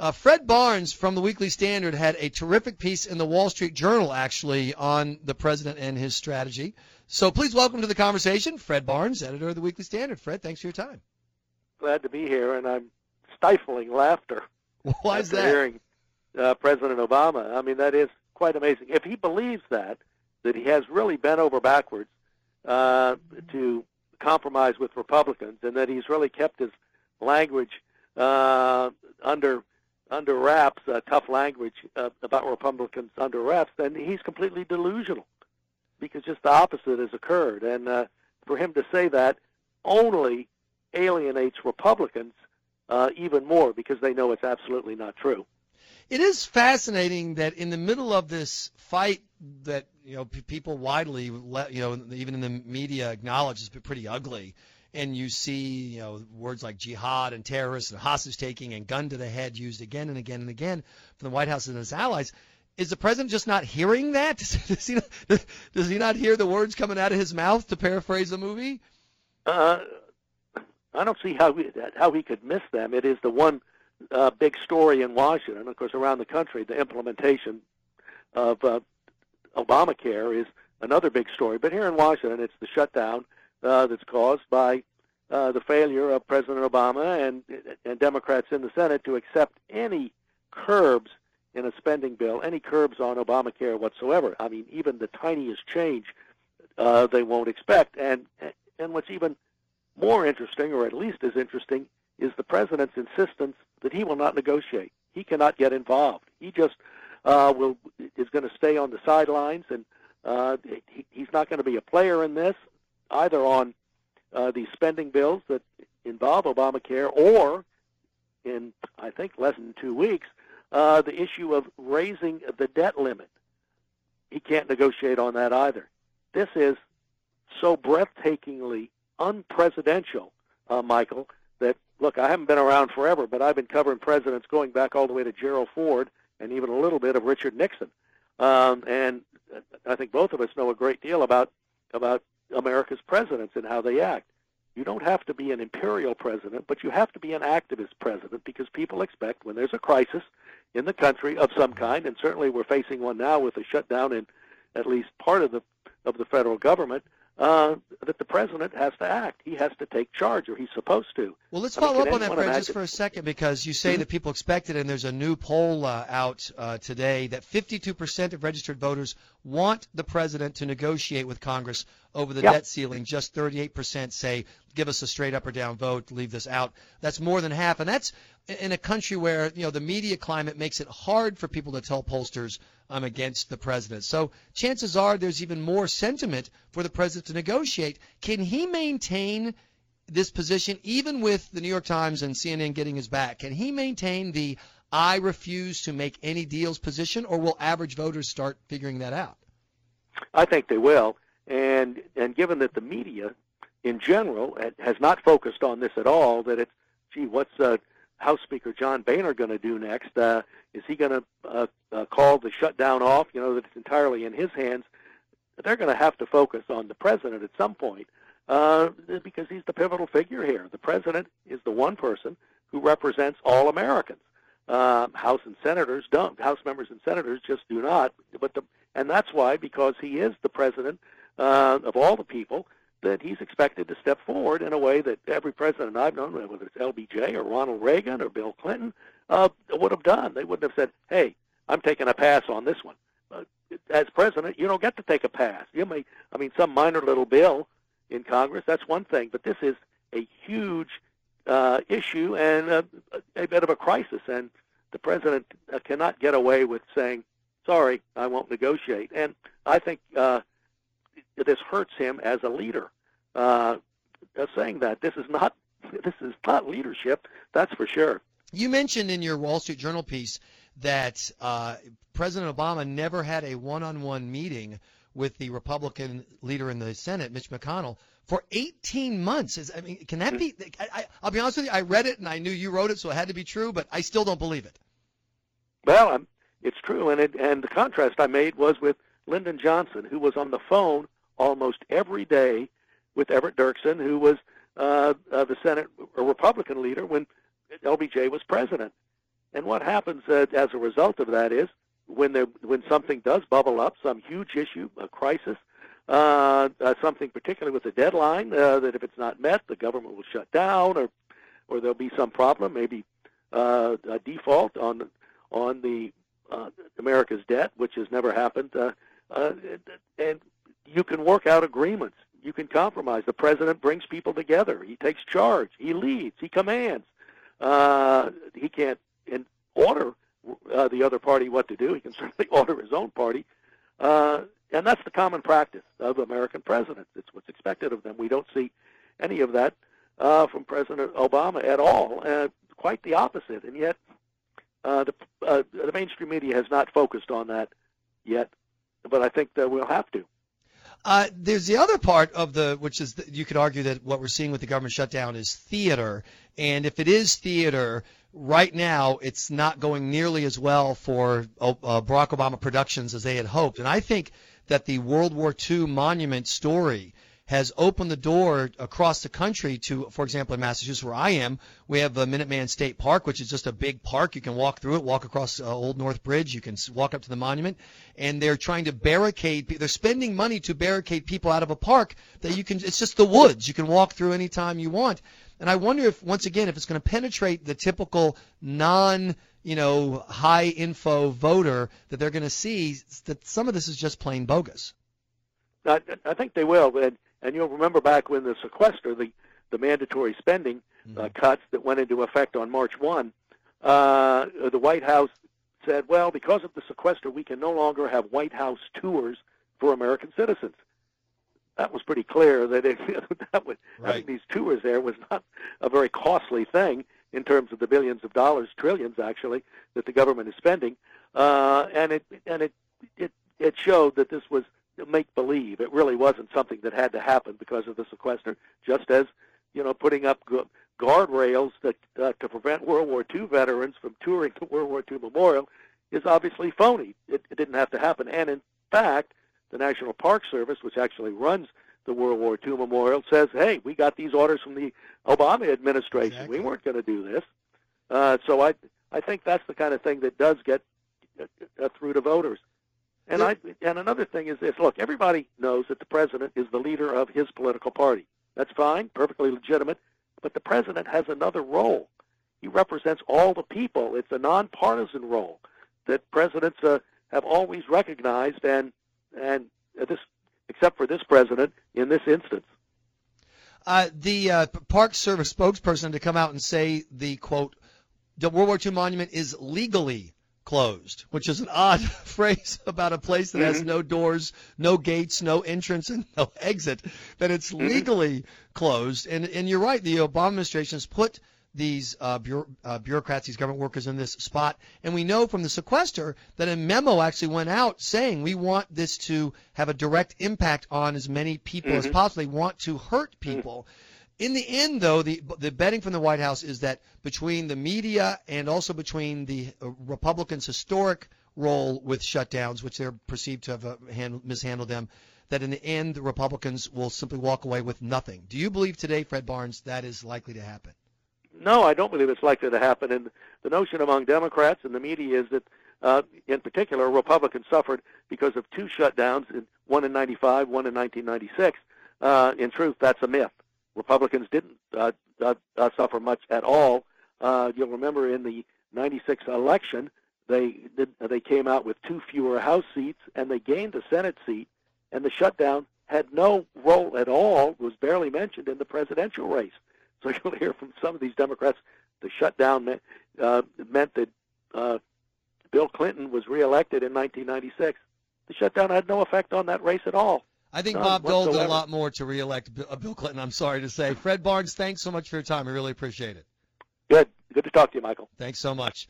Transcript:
Uh, Fred Barnes from the Weekly Standard had a terrific piece in the Wall Street Journal, actually, on the president and his strategy. So please welcome to the conversation, Fred Barnes, editor of the Weekly Standard. Fred, thanks for your time. Glad to be here, and I'm stifling laughter. Why is that? Hearing uh, President Obama. I mean, that is quite amazing. If he believes that, that he has really bent over backwards uh, to compromise with Republicans, and that he's really kept his language uh, under under wraps, uh, tough language uh, about Republicans under wraps, then he's completely delusional because just the opposite has occurred. And uh, for him to say that only alienates Republicans uh, even more because they know it's absolutely not true. It is fascinating that in the middle of this fight that you know people widely, you know, even in the media acknowledge is pretty ugly and you see you know words like jihad and terrorists and hostage taking and gun to the head used again and again and again from the White House and its allies. Is the president just not hearing that? Does he not, does he not hear the words coming out of his mouth? To paraphrase the movie. Uh, I don't see how he, how he could miss them. It is the one uh, big story in Washington, of course, around the country. The implementation of uh, Obamacare is another big story. But here in Washington, it's the shutdown uh, that's caused by uh, the failure of President Obama and, and Democrats in the Senate to accept any curbs in a spending bill, any curbs on Obamacare whatsoever. I mean, even the tiniest change uh, they won't expect. And and what's even more interesting, or at least as interesting, is the president's insistence that he will not negotiate. He cannot get involved. He just uh, will is going to stay on the sidelines, and uh, he, he's not going to be a player in this either on uh, spending bills that involve Obamacare or in, I think, less than two weeks, uh, the issue of raising the debt limit. He can't negotiate on that either. This is so breathtakingly unpresidential, uh, Michael, that, look, I haven't been around forever, but I've been covering presidents going back all the way to Gerald Ford and even a little bit of Richard Nixon. Um, and I think both of us know a great deal about about America's presidents and how they act. You don't have to be an imperial president, but you have to be an activist president because people expect when there's a crisis in the country of some kind, and certainly we're facing one now with a shutdown in at least part of the of the federal government, uh, that the president has to act. He has to take charge, or he's supposed to. Well, let's follow mean, up on that, Fred, just for a second, because you say mm-hmm. that people expect it, and there's a new poll uh, out uh, today that 52% of registered voters want the president to negotiate with Congress over the yep. debt ceiling. Just 38% say, give us a straight up or down vote, leave this out. That's more than half, and that's in a country where you know the media climate makes it hard for people to tell pollsters I'm against the president. So chances are there's even more sentiment for the president to negotiate. Can he maintain this position even with the New York Times and CNN getting his back? Can he maintain the I refuse to make any deals position, or will average voters start figuring that out? I think they will, and and given that the media, in general, has not focused on this at all, that it's gee, what's uh, House Speaker John Boehner going to do next? Uh, is he going to uh, uh, call the shutdown off? You know that it's entirely in his hands. They're going to have to focus on the president at some point uh, because he's the pivotal figure here. The president is the one person who represents all Americans. Uh, House and senators don't. House members and senators just do not. But the, and that's why, because he is the president of all the people, that he's expected to step forward in a way that every president I've known, whether it's LBJ or Ronald Reagan or Bill Clinton, uh, would have done. They wouldn't have said, "Hey, I'm taking a pass on this one." Uh, as president, you don't get to take a pass. You may, I mean, some minor little bill in Congress, that's one thing, but this is a huge uh, issue and a, a bit of a crisis, and the president uh, cannot get away with saying, "Sorry, I won't negotiate." And I think uh, this hurts him as a leader. Uh, saying that this is not this is not leadership, that's for sure. You mentioned in your Wall Street Journal piece that uh, President Obama never had a one-on-one meeting with the Republican leader in the Senate, Mitch McConnell, for 18 months. Is, I mean, can that be? I, will be honest with you. I read it and I knew you wrote it, so it had to be true. But I still don't believe it. Well, I'm, it's true, and it, and the contrast I made was with Lyndon Johnson, who was on the phone almost every day with Everett Dirksen, who was uh, uh, the Senate Republican leader when LBJ was president. And what happens uh, as a result of that is when there when something does bubble up, some huge issue, a crisis, uh, uh, something particularly with a deadline uh, that if it's not met, the government will shut down, or or there'll be some problem, maybe uh, a default on on the uh, America's debt, which has never happened, uh, uh, and you can work out agreements. You can compromise. The president brings people together. He takes charge. He leads. He commands. Uh, he can't order uh, the other party what to do. He can certainly order his own party. Uh, and that's the common practice of American presidents. It's what's expected of them. We don't see any of that uh, from President Obama at all. Uh, quite the opposite. And yet, uh, the, uh, the mainstream media has not focused on that yet. But I think that we'll have to. Uh, there's the other part of the, which is the, you could argue that what we're seeing with the government shutdown is theater, and if it is theater, right now it's not going nearly as well for uh, Barack Obama Productions as they had hoped, and I think that the World War II monument story has opened the door across the country to, for example, in Massachusetts, where I am, we have the Minuteman State Park, which is just a big park. You can walk through it, walk across uh, Old North Bridge. You can walk up to the monument, and they're trying to barricade. They're spending money to barricade people out of a park that you can. It's just the woods. You can walk through anytime you want. And I wonder if, once again, if it's going to penetrate the typical non you know, high info voter that they're going to see that some of this is just plain bogus. I, I think they will, and and you'll remember back when the sequester, the, the mandatory spending uh, mm-hmm. cuts that went into effect on March 1, uh, the White House said, well, because of the sequester, we can no longer have White House tours for American citizens. That was pretty clear that, it, that was, right. having these tours there was not a very costly thing in terms of the billions of dollars, trillions actually, that the government is spending, uh, and it and it it it showed that this was make believe. It really wasn't something that had to happen because of the sequester, just as you know, putting up guardrails that uh, to prevent World War II veterans from touring the World War II Memorial is obviously phony. It, it didn't have to happen, and in fact, the National Park Service, which actually runs the World War II Memorial, says, "Hey, we got these orders from the Obama administration. Exactly. We weren't going to do this." Uh, so I I think that's the kind of thing that does get uh, uh through to voters. And I and another thing is this: look, everybody knows that the president is the leader of his political party. That's fine, perfectly legitimate. But the president has another role. He represents all the people. It's a nonpartisan role that presidents uh, have always recognized, and and this, except for this president in this instance. Uh, the uh, Park Service spokesperson to come out and say the quote, the World War II monument is legally closed, which is an odd phrase about a place that mm-hmm. has no doors, no gates, no entrance, and no exit, that it's mm-hmm. legally closed. And, and you're right, the Obama administration has put these uh, bureau, uh, bureaucrats, these government workers in this spot. And we know from the sequester that a memo actually went out saying we want this to have a direct impact on as many people mm-hmm. as possible. They want to hurt people. Mm-hmm. In the end, though, the the betting from the White House is that between the media and also between the uh, Republicans' historic role with shutdowns, which they're perceived to have uh, hand, mishandled them, that in the end the Republicans will simply walk away with nothing. Do you believe today, Fred Barnes, that is likely to happen? No, I don't believe it's likely to happen. And the notion among Democrats and the media is that, uh, in particular, Republicans suffered because of two shutdowns, one in 95, one in 1996. Uh, in truth, that's a myth. Republicans didn't uh, uh, uh, suffer much at all. Uh, you'll remember in the 96 election, they did, they came out with two fewer House seats and they gained a Senate seat, and the shutdown had no role at all, was barely mentioned in the presidential race. So you'll hear from some of these Democrats, the shutdown meant, uh, meant that Bill Clinton was reelected in 1996. The shutdown had no effect on that race at all. I think Bob Dole did a lot more to reelect uh, Bill Clinton. I'm sorry to say. Fred Barnes, thanks so much for your time. I really appreciate it. Good. Good to talk to you, Michael. Thanks so much.